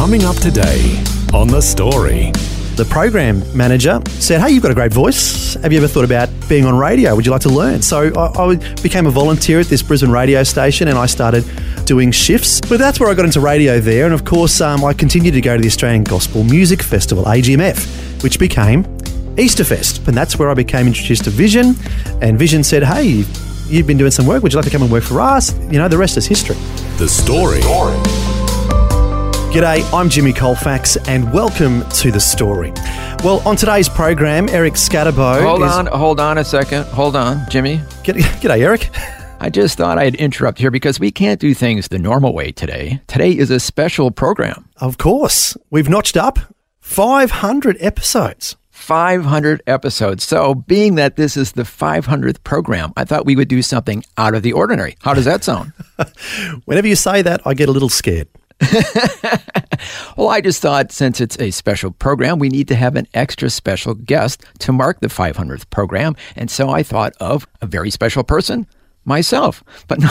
Coming up today on The Story. The program manager said, Hey, you've got a great voice. Have you ever thought about being on radio? Would you like to learn? So I, I became a volunteer at this Brisbane radio station and I started doing shifts. But that's where I got into radio there. And of course, um, I continued to go to the Australian Gospel Music Festival, AGMF, which became Easterfest. And that's where I became introduced to Vision. And Vision said, Hey, you've been doing some work. Would you like to come and work for us? You know, the rest is history. The Story. G'day, I'm Jimmy Colefax, and welcome to the story. Well, on today's program, Eric Scatterbo. Hold is, on, hold on a second. Hold on, Jimmy. G'day, g'day, Eric. I just thought I'd interrupt here because we can't do things the normal way today. Today is a special program. Of course, we've notched up 500 episodes. 500 episodes. So, being that this is the 500th program, I thought we would do something out of the ordinary. How does that sound? Whenever you say that, I get a little scared. well, I just thought since it's a special program, we need to have an extra special guest to mark the 500th program. And so I thought of a very special person, myself. But no.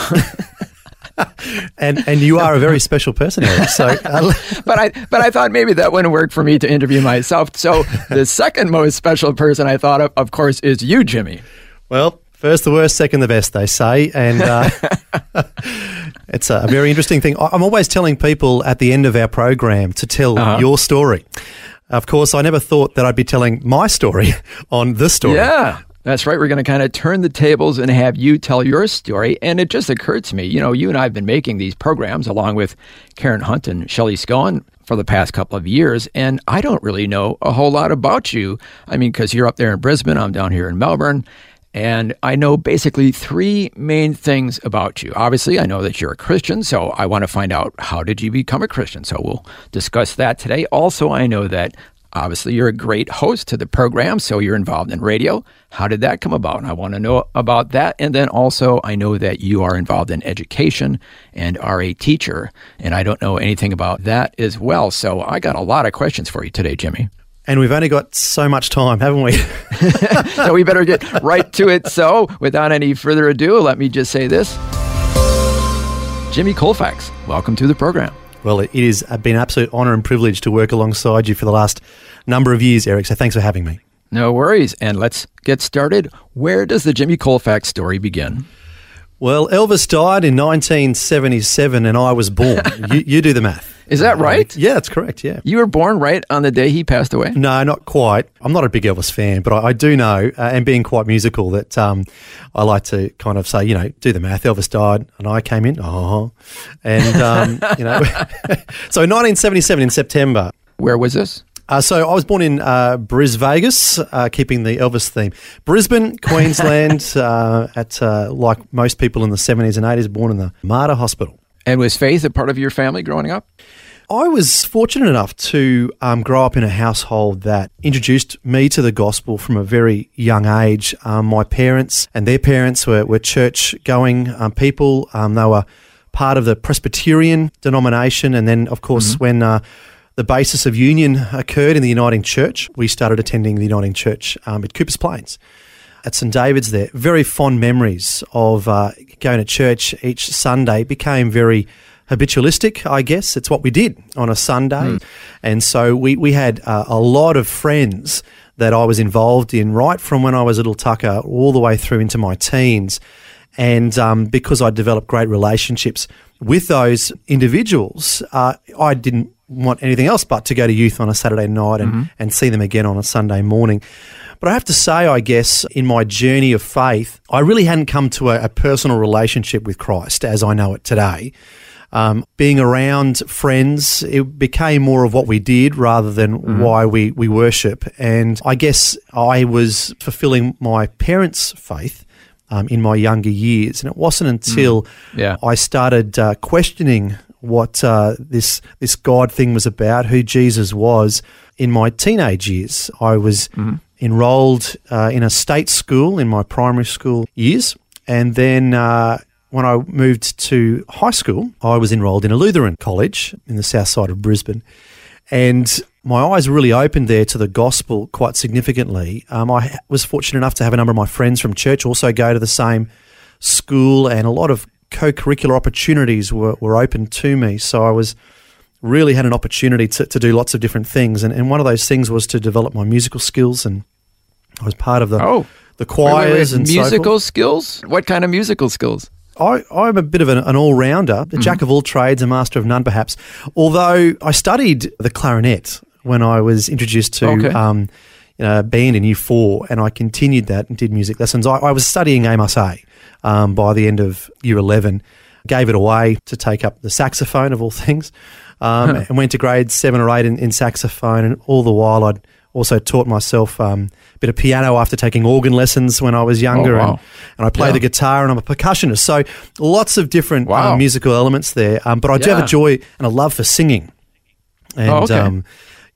and and you are a very special person, Eric. So, uh, but I but I thought maybe that wouldn't work for me to interview myself. So the second most special person I thought of, of course, is you, Jimmy. Well, first the worst, second the best, they say, and uh, it's a very interesting thing. I'm always telling people at the end of our program to tell uh-huh. your story. Of course, I never thought that I'd be telling my story on this story. Yeah. That's right. We're going to kind of turn the tables and have you tell your story. And it just occurred to me, you know, you and I have been making these programs along with Karen Hunt and Shelley Scowen for the past couple of years. And I don't really know a whole lot about you. I mean, because you're up there in Brisbane, I'm down here in Melbourne. And I know basically three main things about you. Obviously, I know that you're a Christian, so I want to find out how did you become a Christian. So we'll discuss that today. Also, I know that obviously you're a great host to the program, so you're involved in radio. How did that come about? And I want to know about that. And then also, I know that you are involved in education and are a teacher, and I don't know anything about that as well. So I got a lot of questions for you today, Jimmy. And we've only got so much time, haven't we? so we better get right to it. So, without any further ado, let me just say this Jimmy Colefax, welcome to the program. Well, it has uh, been an absolute honour and privilege to work alongside you for the last number of years, Eric. So thanks for having me. No worries. And let's get started. Where does the Jimmy Colefax story begin? Well, Elvis died in 1977 and I was born. you, you do the math. Is that right? Yeah, that's correct. Yeah. You were born right on the day he passed away? No, not quite. I'm not a big Elvis fan, but I, I do know, uh, and being quite musical, that um, I like to kind of say, you know, do the math. Elvis died and I came in. Oh, and, um, you know, so 1977 in September. Where was this? Uh, so I was born in uh, Bris Vegas, uh, keeping the Elvis theme. Brisbane, Queensland, uh, at uh, like most people in the 70s and 80s, born in the Mater Hospital. And was faith a part of your family growing up? I was fortunate enough to um, grow up in a household that introduced me to the gospel from a very young age. Um, my parents and their parents were, were church going um, people. Um, they were part of the Presbyterian denomination. And then, of course, mm-hmm. when uh, the basis of union occurred in the Uniting Church, we started attending the Uniting Church um, at Coopers Plains at St David's there. Very fond memories of uh, going to church each Sunday. Became very habitualistic, I guess. It's what we did on a Sunday. Mm. And so we, we had uh, a lot of friends that I was involved in right from when I was a little tucker all the way through into my teens. And um, because I developed great relationships with those individuals, uh, I didn't want anything else but to go to youth on a Saturday night and, mm-hmm. and see them again on a Sunday morning. But I have to say, I guess, in my journey of faith, I really hadn't come to a, a personal relationship with Christ as I know it today. Um, being around friends, it became more of what we did rather than mm-hmm. why we, we worship. And I guess I was fulfilling my parents' faith. Um, in my younger years, and it wasn't until mm. yeah. I started uh, questioning what uh, this this God thing was about, who Jesus was. In my teenage years, I was enrolled uh, in a state school in my primary school years, and then uh, when I moved to high school, I was enrolled in a Lutheran college in the south side of Brisbane. And my eyes really opened there to the gospel quite significantly. Um, I was fortunate enough to have a number of my friends from church also go to the same school, and a lot of co curricular opportunities were, were open to me. So I was really had an opportunity to, to do lots of different things. And, and one of those things was to develop my musical skills, and I was part of the, Oh. the Wait, wait, choirs wait. and so musical skills. What kind of musical skills? I, I'm a bit of an, an all rounder, a jack of all trades, a master of none, perhaps. Although I studied the clarinet when I was introduced to Okay. um, you know, band in year four, and I continued that and did music lessons. I, I was studying A A um, by the end of year 11, gave it away to take up the saxophone of all things, um, and went to grade seven or eight in, in saxophone, and all the while I'd also taught myself um, a bit of piano after taking organ lessons when I was younger, wow. and, and I play Yeah. the guitar and I'm a percussionist. So lots of different Wow. um, musical elements there. Um, but I do have a joy and a love for singing, and Oh, okay. um,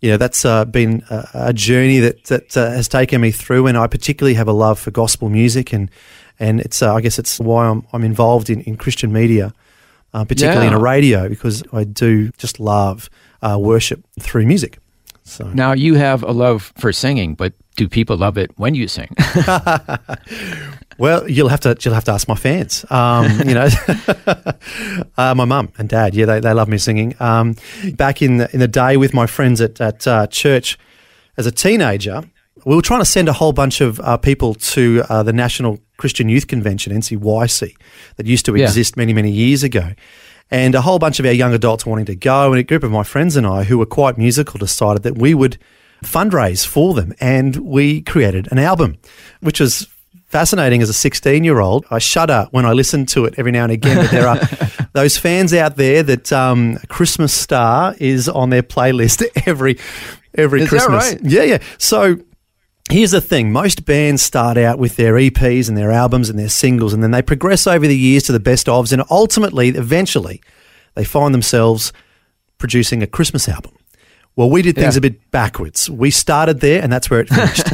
you know that's uh, been a, a journey that that uh, has taken me through. And I particularly have a love for gospel music, and and it's uh, I guess it's why I'm I'm involved in, in Christian media. Uh, particularly in a radio, because I do just love uh, worship through music. So Now you have a love for singing, but do people love it when you sing? Well, you'll have to you'll have to ask my fans. Um, you know, uh, my mum and dad. Yeah, they, they love me singing. Um, back in the, in the day with my friends at at uh, church, as a teenager, we were trying to send a whole bunch of uh, people to uh, the National Christian Youth Convention (NCYC) that used to Yeah. exist many many years ago. And a whole bunch of our young adults wanting to go, and a group of my friends and I, who were quite musical, decided that we would fundraise for them, and we created an album, which was fascinating as a 16 year old. I shudder when I listen to it every now and again, but there are those fans out there that um, Christmas Star is on their playlist every every Is Christmas. right? Yeah, yeah. So Here's the thing most bands start out with their EPs and their albums and their singles, and then they progress over the years to the best ofs, and ultimately, eventually, they find themselves producing a Christmas album. Well, we did things Yeah. a bit backwards. We started there, and that's where it finished.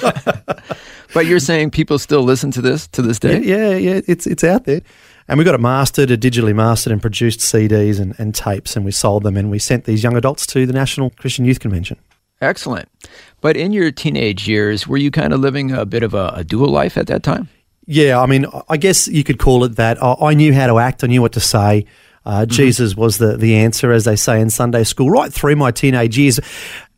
but you're saying people still listen to this to this day? yeah, yeah, it's it's out there. And we got it mastered, digitally mastered, and produced CDs and, and tapes, and we sold them, and we sent these young adults to the National Christian Youth Convention. Excellent. But in your teenage years, were you kind of living a bit of a, a dual life at that time? Yeah, I mean, I guess you could call it that. I, I knew how to act. I knew what to say. Uh, Jesus was the the answer, as they say in Sunday school, right through my teenage years.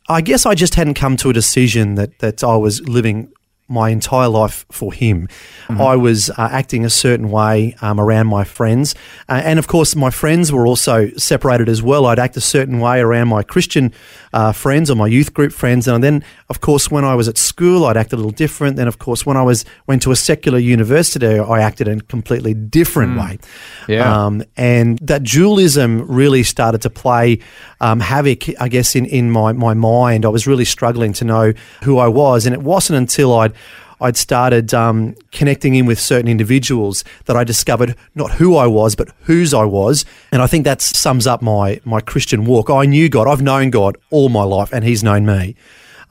I guess I just hadn't come to a decision that that I was living my entire life for Him. I was uh, acting a certain way um, around my friends, uh, and of course, my friends were also separated as well. I'd act a certain way around my Christian uh, friends or my youth group friends, and then, of course, when I was at school, I'd act a little different. Then, of course, when I was went to a secular university, I acted in a completely different way. Yeah. Um, and that dualism really started to play um, havoc, I guess, in, in my, my mind. I was really struggling to know who I was. And it wasn't until I'd I'd started um, connecting in with certain individuals that I discovered not who I was, but whose I was. And I think that sums up my, my Christian walk. I knew God. I've known God all my life, and He's known me.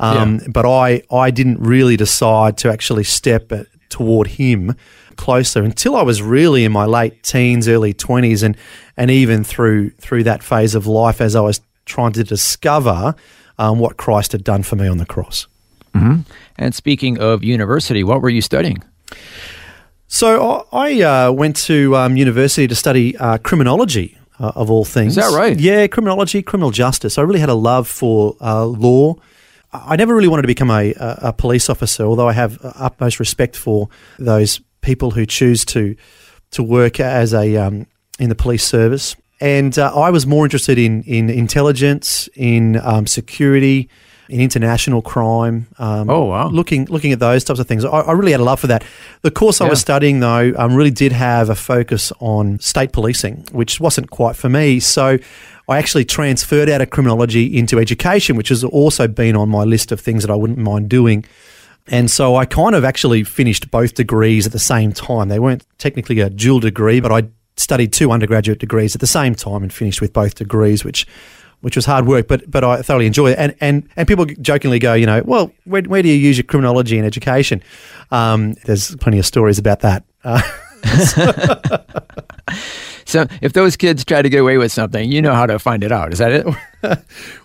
Um, But I, I didn't really decide to actually step uh, toward Him closer until I was really in my late teens, early twenties, and and even through through that phase of life as I was trying to discover um, what Christ had done for me on the cross. And speaking of university, what were you studying? So I, I uh, went to um, university to study uh, criminology. Uh, of all things, Is that right? Yeah, criminology, criminal justice. I really had a love for uh, law. I never really wanted to become a, a, a police officer, although I have uh, utmost respect for those people who choose to to work as a um, in the police service. And uh, I was more interested in in intelligence, in um, security, in international crime. Um, Oh, wow. Looking looking at those types of things, I, I really had a love for that. The course I was studying, though, um, really did have a focus on state policing, which wasn't quite for me. So. I actually transferred out of criminology into education, which has also been on my list of things that I wouldn't mind doing. And so I kind of actually finished both degrees at the same time. They weren't technically a dual degree, but I studied two undergraduate degrees at the same time and finished with both degrees, which which was hard work, but but I thoroughly enjoy it. And and and people jokingly go, you know, well, where, where do you use your criminology in education? Um, there's plenty of stories about that. Uh, so if those kids try to get away with something, you know how to find it out. Is that it?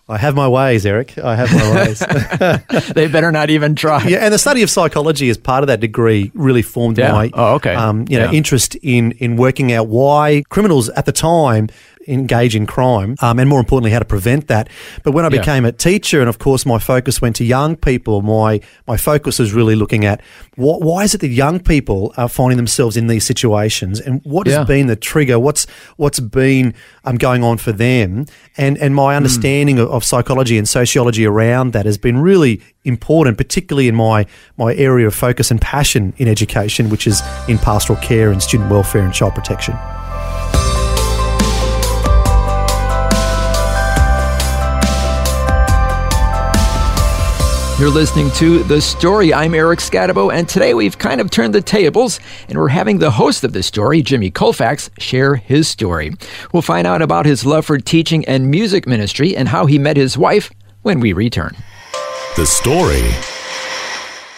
I have my ways, Eric. I have my ways. they better not even try. Yeah, and the study of psychology as part of that degree really formed yeah. my oh, okay. um, you know yeah. interest in in working out why criminals at the time engage in crime, um, and more importantly, how to prevent that. But when I Yeah. became a teacher, and of course my focus went to young people, my my focus was really looking at what, why is it that young people are finding themselves in these situations, and what Yeah. has been the trigger? What's what's been um, going on for them? And and my understanding of, of psychology and sociology around that has been really important, particularly in my my area of focus and passion in education, which is in pastoral care and student welfare and child protection. You're listening to The Story. I'm Eric Scatabo, and today we've kind of turned the tables, and we're having the host of the story, Jimmy Colefax, share his story. We'll find out about his love for teaching and music ministry and how he met his wife when we return. The story.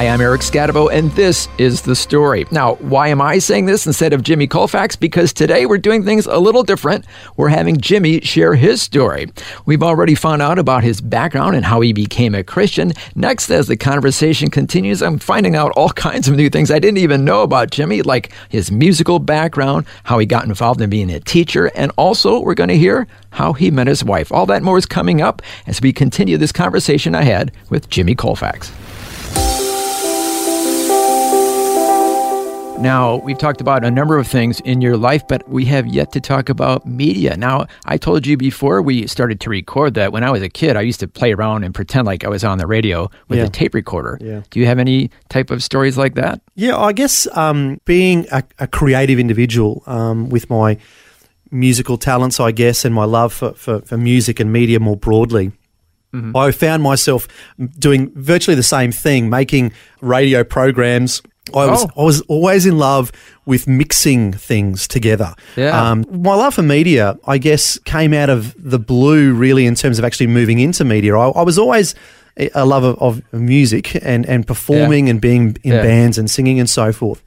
Hi, I'm Eric Scatabo, and this is The Story. Now, why am I saying this instead of Jimmy Colefax? Because today we're doing things a little different. We're having Jimmy share his story. We've already found out about his background and how he became a Christian. Next, as the conversation continues, I'm finding out all kinds of new things I didn't even know about Jimmy, like his musical background, how he got involved in being a teacher, and also we're going to hear how he met his wife. All that more is coming up as we continue this conversation I had with Jimmy Colefax. Now, we've talked about a number of things in your life, but we have yet to talk about media. Now, I told you before we started to record that when I was a kid, I used to play around and pretend like I was on the radio with Yeah. a tape recorder. Yeah. Do you have any type of stories like that? Yeah, I guess um, being a, a creative individual um, with my musical talents, I guess, and my love for, for, for music and media more broadly. I found myself doing virtually the same thing, making radio programs. I was Oh. I was always in love with mixing things together. Yeah. Um, my love for media, I guess, came out of the blue, really, in terms of actually moving into media. I, I was always a love of, of music and, and performing and being in Yeah. bands and singing and so forth.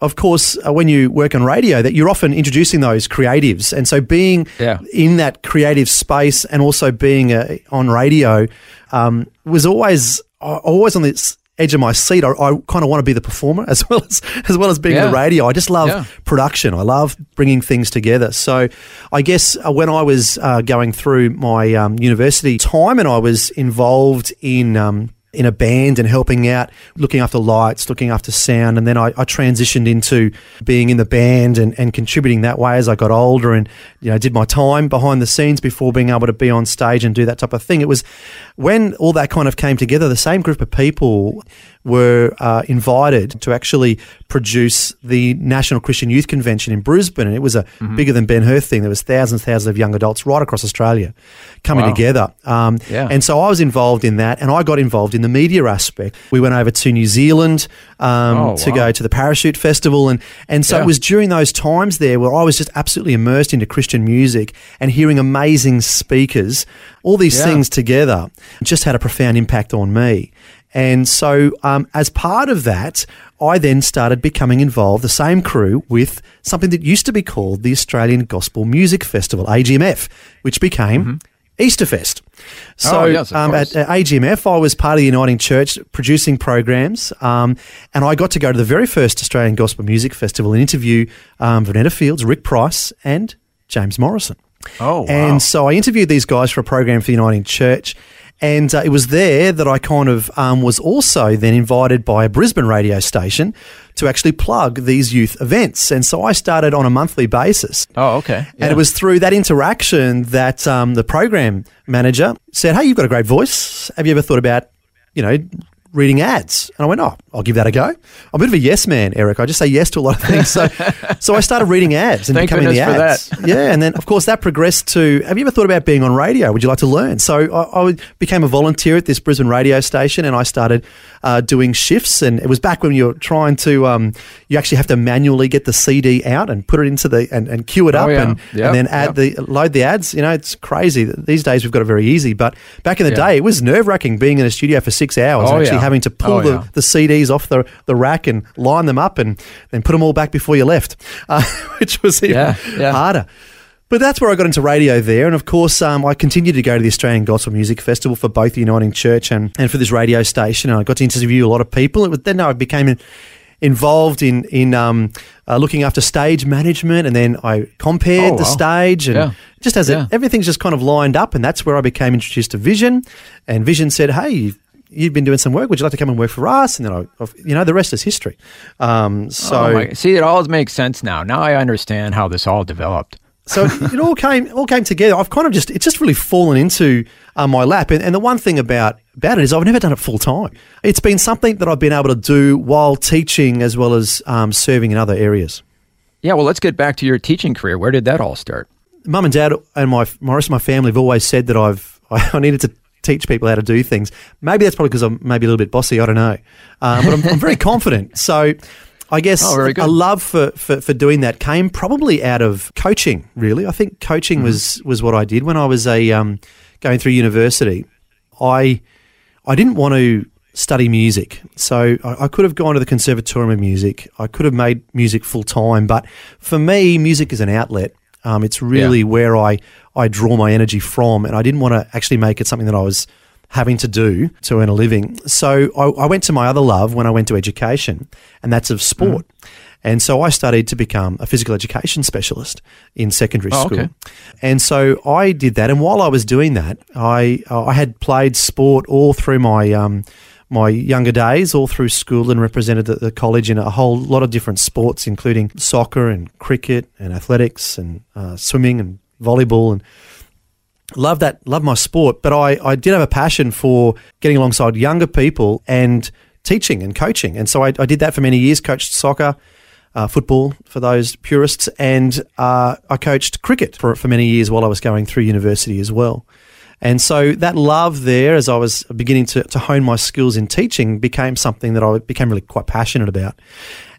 Of course, uh, when you work on radio, that you're often introducing those creatives, and so being Yeah. in that creative space and also being uh, on radio um, was always uh, always on this edge of my seat. I, I kind of want to be the performer as well as as well as being Yeah. the radio. I just love Yeah. production. I love bringing things together. So, I guess uh, when I was uh, going through my um, university time and I was involved in um, in a band and helping out, looking after lights, looking after sound, and then I, I transitioned into being in the band and, and contributing that way as I got older and you know did my time behind the scenes before being able to be on stage and do that type of thing. It was when all that kind of came together. The same group of people were uh, invited to actually produce the National Christian Youth Convention in Brisbane, and it was a Mm-hmm. bigger than Ben Hur thing. There was thousands, thousands of young adults right across Australia coming Wow. together. Um, Yeah. And so I was involved in that, and I got involved in the media aspect. We went over to New Zealand um, Oh, to wow. go to the Parachute Festival, and and so Yeah. it was during those times there where I was just absolutely immersed into Christian music and hearing amazing speakers. All these Yeah. things together just had a profound impact on me. And so, um, as part of that, I then started becoming involved, the same crew, with something that used to be called the Australian Gospel Music Festival, AGMF, which became Easterfest. So, Mm-hmm. Oh, yes, um, at, at AGMF, I was part of the Uniting Church producing programs, um, and I got to go to the very first Australian Gospel Music Festival and interview um, Venetta Fields, Rick Price, and James Morrison. Oh, wow. And so I interviewed these guys for a program for the Uniting Church. And uh, it was there that I kind of um, was also then invited by a Brisbane radio station to actually plug these youth events. And so I started on a monthly basis. Oh, okay. And it was through that interaction that um, the program manager said, Hey, you've got a great voice. Have you ever thought about you know, reading ads. And I went, oh, I'll give that a go. I'm a bit of a yes man, Eric. I just say yes to a lot of things. So, so I started reading ads and Thank becoming the ads. yeah, and then of course that progressed to. Have you ever thought about being on radio? Would you like to learn? So I, I became a volunteer at this Brisbane radio station, and I started uh, doing shifts. And it was back when you were trying to, um, you actually have to manually get the CD out and put it into the and, and queue it Oh, up, yeah. and, Yep, and then add yep. the load the ads. You know, it's crazy. These days we've got it very easy, but back in the Yeah. day it was nerve wracking being in a studio for six hours Oh, and actually yeah. having to pull Oh, the, the CDs off the, the rack and line them up and then put them all back before you left, uh, which was even Yeah, yeah. harder. But that's where I got into radio there. And of course, um, I continued to go to the Australian Gospel Music Festival for both the Uniting Church and, and for this radio station. And I got to interview a lot of people. It was then I became in- involved in, in um, uh, looking after stage management. And then I compered Oh, the wow. stage and Yeah. just as Yeah. it, everything's just kind of lined up. And that's where I became introduced to Vision. And Vision said, hey, you've, you've been doing some work. Would you like to come and work for us? And then I, you know, the rest is history. Um, so. Oh my- see, it all makes sense now. Now I understand how this all developed. So it all came all came together. I've kind of just it's just really fallen into uh, my lap. And, and the one thing about about it is I've never done it full time. It's been something that I've been able to do while teaching as well as um, serving in other areas. Yeah, well, let's get back to your teaching career. Where did that all start? Mum and dad and my, my rest of my family have always said that I've I needed to teach people how to do things. Maybe that's probably because I'm maybe a little bit bossy. I don't know, uh, but I'm, I'm very confident. So. I guess Oh, very good. a love for, for, for doing that came probably out of coaching. Really, I think coaching Mm-hmm. was was what I did when I was a um, going through university. I I didn't want to study music, so I, I could have gone to the Conservatorium of Music. I could have made music full time, but for me, music is an outlet. Um, it's really Yeah. where I I draw my energy from, and I didn't want to actually make it something that I was having to do to earn a living. So I, I went to my other love when I went to education, and that's of sport. And so I studied to become a physical education specialist in secondary Oh, school. okay. And so I did that. And while I was doing that, I I had played sport all through my um, my younger days, all through school, and represented the, the college in a whole lot of different sports, including soccer and cricket and athletics and uh, swimming and volleyball and love that love my sport but I, I did have a passion for getting alongside younger people and teaching and coaching. And so I, I did that for many years coached soccer uh, football for those purists and uh, I coached cricket for, for many years while I was going through university as well. And so that love there as I was beginning to, to hone my skills in teaching became something that I became really quite passionate about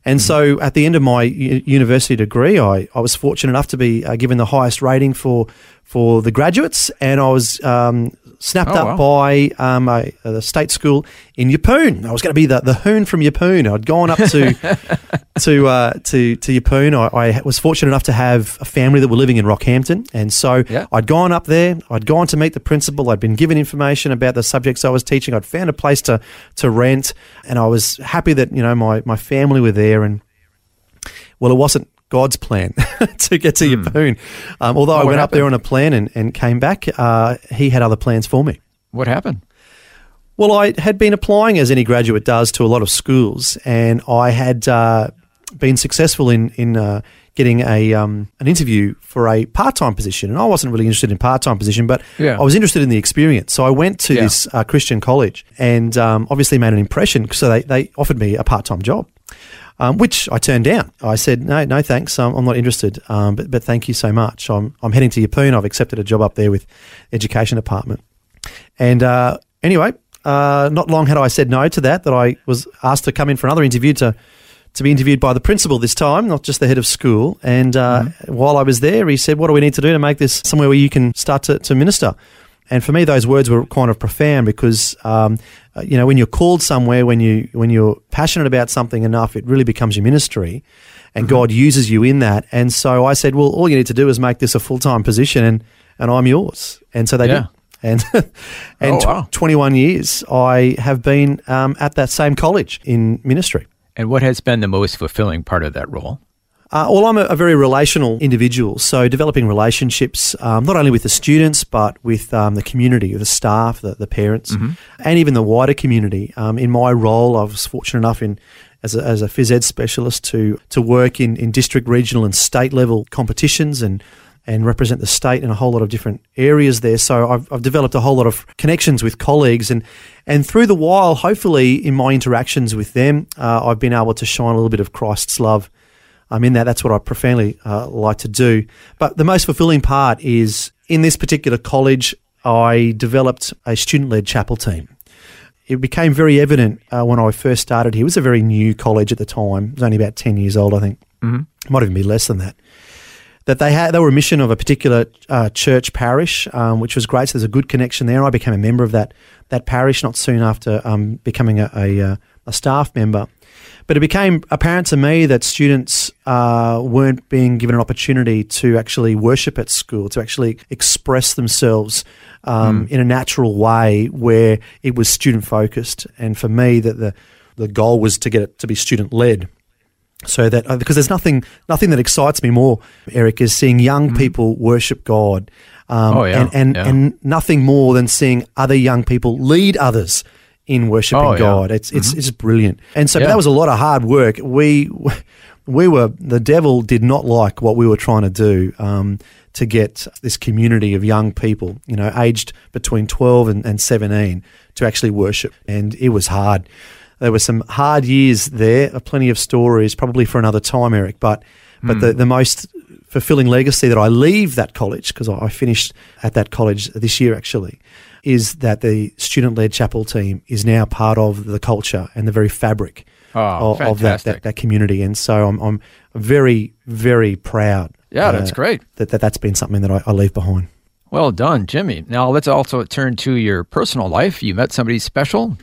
and so at the end of my university degree, I, I was fortunate enough to be uh, given the highest rating for for the graduates, and I was um, snapped Oh, up by um, a, a state school in Yeppoon. I was going to be the, the hoon from Yeppoon. I'd gone up to to uh, to to Yeppoon. I, I was fortunate enough to have a family that were living in Rockhampton, and so Yeah. I'd gone up there. I'd gone to meet the principal. I'd been given information about the subjects I was teaching. I'd found a place to to rent, and I was happy that you know my my family were there. And well, it wasn't God's plan to get to Yeppoon. Um, although I Hmm. what went up there on a plan and, and came back, uh, he had other plans for me. What happened? Well, I had been applying as any graduate does to a lot of schools, and I had uh, been successful in in uh, getting a um, an interview for a part time position. And I wasn't really interested in part time position, but Yeah. I was interested in the experience. So I went to Yeah. this uh, Christian college and um, obviously made an impression. So they they offered me a part time job. Um, which I turned down. I said, no, no, thanks. Um, I'm not interested. Um, but, but thank you so much. I'm, I'm heading to Yeppoon. I've accepted a job up there with education department. And uh, anyway, uh, not long had I said no to that, that I was asked to come in for another interview to to be interviewed by the principal this time, not just the head of school. And uh, while I was there, he said, "What do we need to do to make this somewhere where you can start to, to minister?" And for me, those words were kind of profound because, um, uh, you know, when you're called somewhere, when you when you're passionate about something enough, it really becomes your ministry, and God uses you in that. And so I said, "Well, all you need to do is make this a full time position, and and I'm yours." And so they Yeah. did. And and Oh, wow. tw- 21 years, I have been um, at that same college in ministry. And what has been the most fulfilling part of that role? Uh, well, I'm a, a very relational individual, so developing relationships um, not only with the students but with um, the community, the staff, the, the parents, and even the wider community. Um, in my role, I was fortunate enough in as a, as a phys ed specialist to to work in, in district, regional, and state level competitions and and represent the state in a whole lot of different areas there. So I've, I've developed a whole lot of connections with colleagues, and And through the while, hopefully, in my interactions with them, uh, I've been able to shine a little bit of Christ's love um, in that. That's what I profoundly uh, like to do. But the most fulfilling part is in this particular college, I developed a student led chapel team. It became very evident uh, when I first started here. It was a very new college at the time. It was only about 10 years old, I think. Mm-hmm. Might even be less than that that they had they were a mission of a particular uh, church parish, um, which was great. So there's a good connection there. I became a member of that that parish not soon after um, becoming a, a, uh, a, staff member. But it became apparent to me that students uh, weren't being given an opportunity to actually worship at school, to actually express themselves um, mm. in a natural way where it was student focused. And for me, that the the goal was to get it to be student led so that uh, because there's nothing nothing that excites me more, Eric, is seeing young mm. people worship God. Um, oh, yeah. and and, yeah. and nothing more than seeing other young people lead others in worshiping oh, God. It's it's mm-hmm. it's brilliant. And so that was a lot of hard work. We we were the devil did not like what we were trying to do. Um, to get this community of young people, you know, aged between 12 and, and 17 to actually worship. And it was hard. There were some hard years there, plenty of stories, probably for another time, Eric. But but mm. the, the most fulfilling legacy that I leave that college, because I finished at that college this year actually, is that the student led chapel team is now part of the culture and the very fabric oh, of, of that, that, that, community. And so I'm, I'm very, very proud. Yeah, uh, that's great. That, that that's been something that I, I leave behind. Well done, Jimmy. Now let's also turn to your personal life. You met somebody special.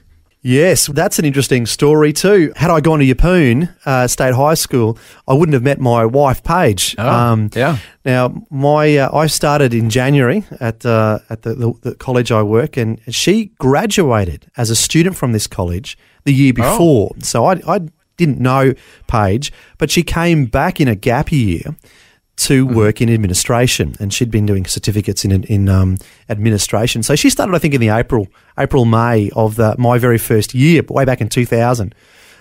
Yes, that's an interesting story too. Had I gone to Yeppoon uh, State High School, I wouldn't have met my wife, Paige. Oh, um, yeah. Now, my uh, I started in January at uh, at the, the, the, college I work, and she graduated as a student from this college the year oh. before. Oh. So I, I didn't know Paige, but she came back in a gap year to mm-hmm. work in administration, and she'd been doing certificates in in um, administration. So she started, I think, in the April April May of the my very first year, way back in two thousand.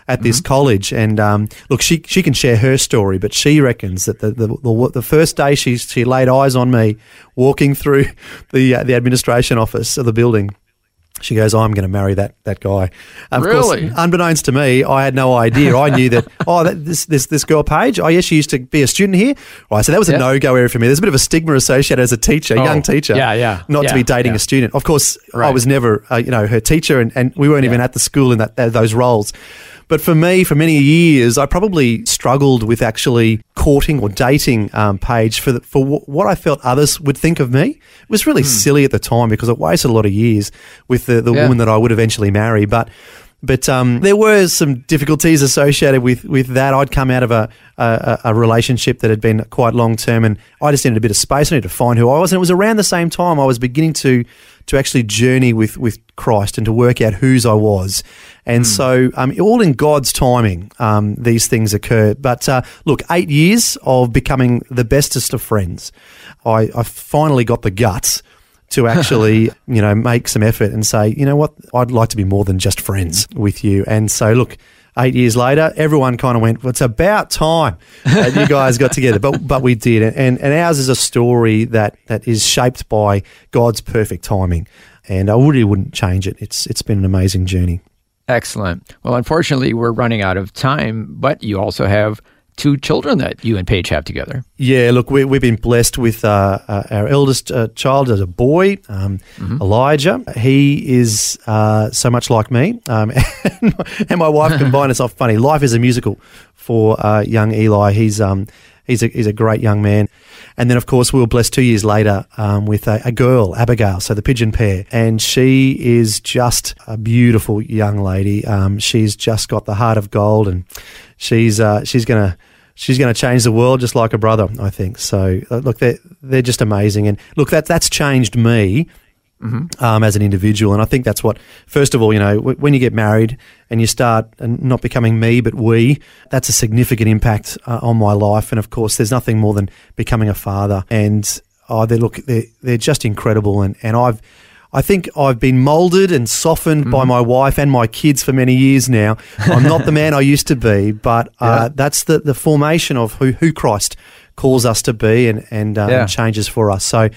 At this mm-hmm. college, and um, look, she she can share her story, but she reckons that the the, the, the first day she she laid eyes on me walking through the uh, the administration office of the building, she goes, I'm going to marry that that guy. Um, really? Course, unbeknownst to me, I had no idea. I knew that. Oh, that, this this this girl Paige. Oh, yes, she used to be a student here. Right, so that was a no go area for me. There's a bit of a stigma associated as a teacher, oh, young teacher. Yeah, yeah. Not yeah, to be dating yeah. a student. Of course, right. I was never, uh, you know, her teacher, and, and we weren't yeah. even at the school in that those roles. But for me, for many years, I probably struggled with actually courting or dating um, Paige for the, for w- what I felt others would think of me. It was really hmm. silly at the time because it wasted a lot of years with the, the yeah. woman that I would eventually marry. But but um, there were some difficulties associated with, with that. I'd come out of a, a, a relationship that had been quite long term, and I just needed a bit of space. I needed to find who I was, and it was around the same time I was beginning to to actually journey with with Christ and to work out whose I was. And mm. so, um, all in God's timing, um, these things occur. But uh, look, eight years of becoming the bestest of friends. I, I finally got the guts to actually, you know, make some effort and say, you know what, I'd like to be more than just friends with you. And so, look, eight years later, everyone kind of went, well, it's about time that you guys got together. But but we did. And, and ours is a story that, that is shaped by God's perfect timing. And I really wouldn't change it. It's It's been an amazing journey. Excellent. Well, unfortunately, we're running out of time, but you also have two children that you and Paige have together. Yeah, look, we, have been blessed with uh, uh, our eldest uh, child as a boy, um, mm-hmm. Elijah. He is uh, so much like me, um, and, and, my wife combined. it's not funny. Life is a musical for uh, young Eli. He's um, he's a, he's a great young man. And then, of course, we were blessed two years later um, with a, a, girl, Abigail, so the pigeon pair. And she is just a beautiful young lady. Um, she's just got the heart of gold, and she's uh, she's going to she's going to change the world just like a brother, I think. So uh, look, they're they're just amazing, and look that that's changed me. Mm-hmm. Um, as an individual, and I think that's what. First of all, you know, w- when you get married and you start and not becoming me but we, that's a significant impact uh, on my life. And of course, there's nothing more than becoming a father. And oh, they look, they're they're just incredible. And and I've I think I've been molded and softened by my wife and my kids for many years now. I'm not the man I used to be, but uh, that's the, the formation of who, who Christ calls us to be and, and, uh, Yeah. changes for us. So,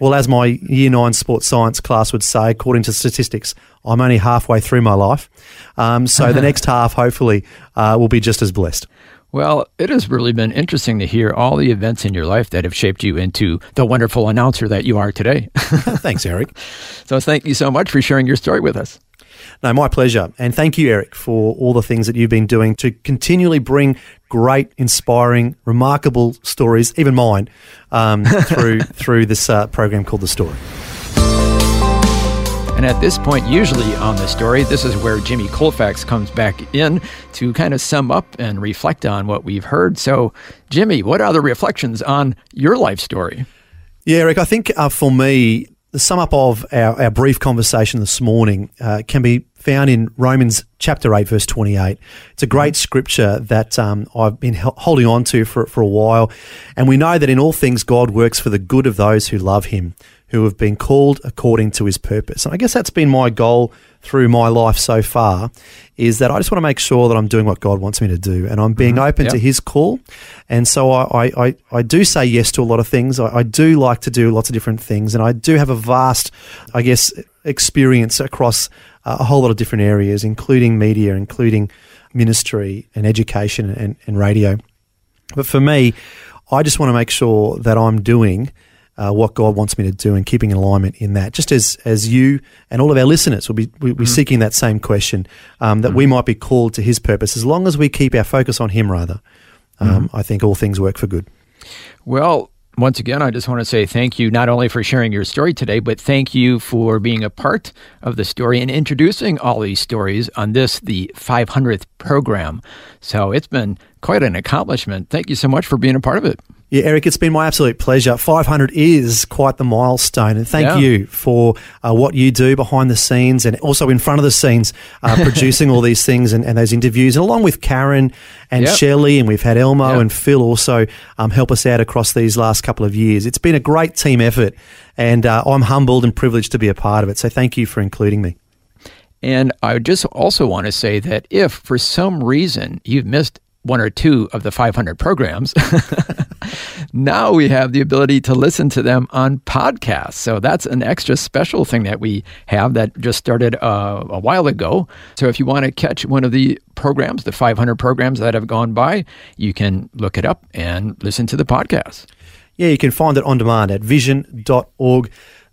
well, as my year nine sports science class would say, according to statistics, I'm only halfway through my life. Um, so the next half, hopefully, uh, will be just as blessed. Well, it has really been interesting to hear all the events in your life that have shaped you into the wonderful announcer that you are today. Thanks, Eric. so thank you so much for sharing your story with us. No, my pleasure. And thank you, Eric, for all the things that you've been doing to continually bring great, inspiring, remarkable stories, even mine, um, through through this uh, program called The Story. And at this point, usually on the story, this is where Jimmy Colefax comes back in to kind of sum up and reflect on what we've heard. So, Jimmy, what are the reflections on your life story? Yeah, Eric, I think uh, for me, the sum up of our, our brief conversation this morning uh, can be found in Romans chapter 8, verse 28. It's a great scripture that um, I've been holding on to for, for a while. And we know that in all things, God works for the good of those who love him, who have been called according to his purpose. And I guess that's been my goal through my life so far is that I just want to make sure that I'm doing what God wants me to do and I'm being open Yep. to his call. And so I, I, I, I do say yes to a lot of things. I, I do like to do lots of different things. And I do have a vast, I guess, experience across uh, a whole lot of different areas, including media, including ministry and education and, and radio. But for me, I just want to make sure that I'm doing uh, what God wants me to do and keeping alignment in that. Just as as you and all of our listeners will be we, we're seeking that same question, um, that we might be called to His purpose. As long as we keep our focus on Him, rather, um, I think all things work for good. Well, once again, I just want to say thank you not only for sharing your story today, but thank you for being a part of the story and introducing all these stories on this, the 500th program. So it's been quite an accomplishment. Thank you so much for being a part of it. Yeah, Eric, it's been my absolute pleasure. 500 is quite the milestone. And thank Yeah. you for uh, what you do behind the scenes and also in front of the scenes, uh, producing all these things and, and those interviews, and along with Karen and Yep. Shelley. And we've had Elmo Yep. and Phil also um, help us out across these last couple of years. It's been a great team effort, and uh, I'm humbled and privileged to be a part of it. So thank you for including me. And I just also want to say that if for some reason you've missed one or two of the 500 programs, now we have the ability to listen to them on podcasts. So that's an extra special thing that we have that just started uh, a while ago. So if you want to catch one of the programs, the 500 programs that have gone by, you can look it up and listen to the podcast. Yeah, you can find it on demand at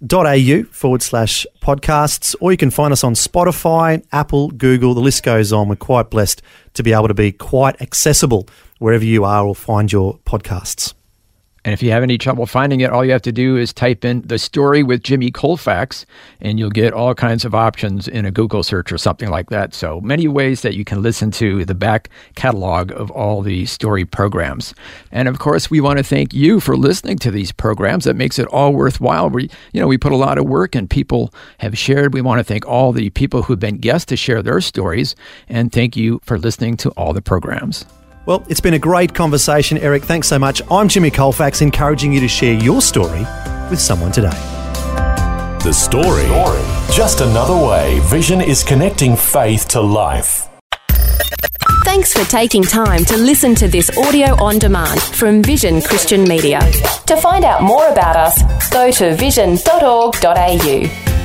vision.org.au forward slash podcasts, or you can find us on Spotify, Apple, Google, the list goes on. We're quite blessed to be able to be quite accessible wherever you are or find your podcasts. And if you have any trouble finding it, all you have to do is type in the story with Jimmy Colefax, and you'll get all kinds of options in a Google search or something like that. So many ways that you can listen to the back catalog of all the story programs. And of course, we want to thank you for listening to these programs. That makes it all worthwhile. We, you know, we put a lot of work and people have shared. We want to thank all the people who've been guests to share their stories, and thank you for listening to all the programs. Well, it's been a great conversation, Eric. Thanks so much. I'm Jimmy Colefax, encouraging you to share your story with someone today. The story. Just another way Vision is connecting faith to life. Thanks for taking time to listen to this audio on demand from Vision Christian Media. To find out more about us, go to vision.org.au.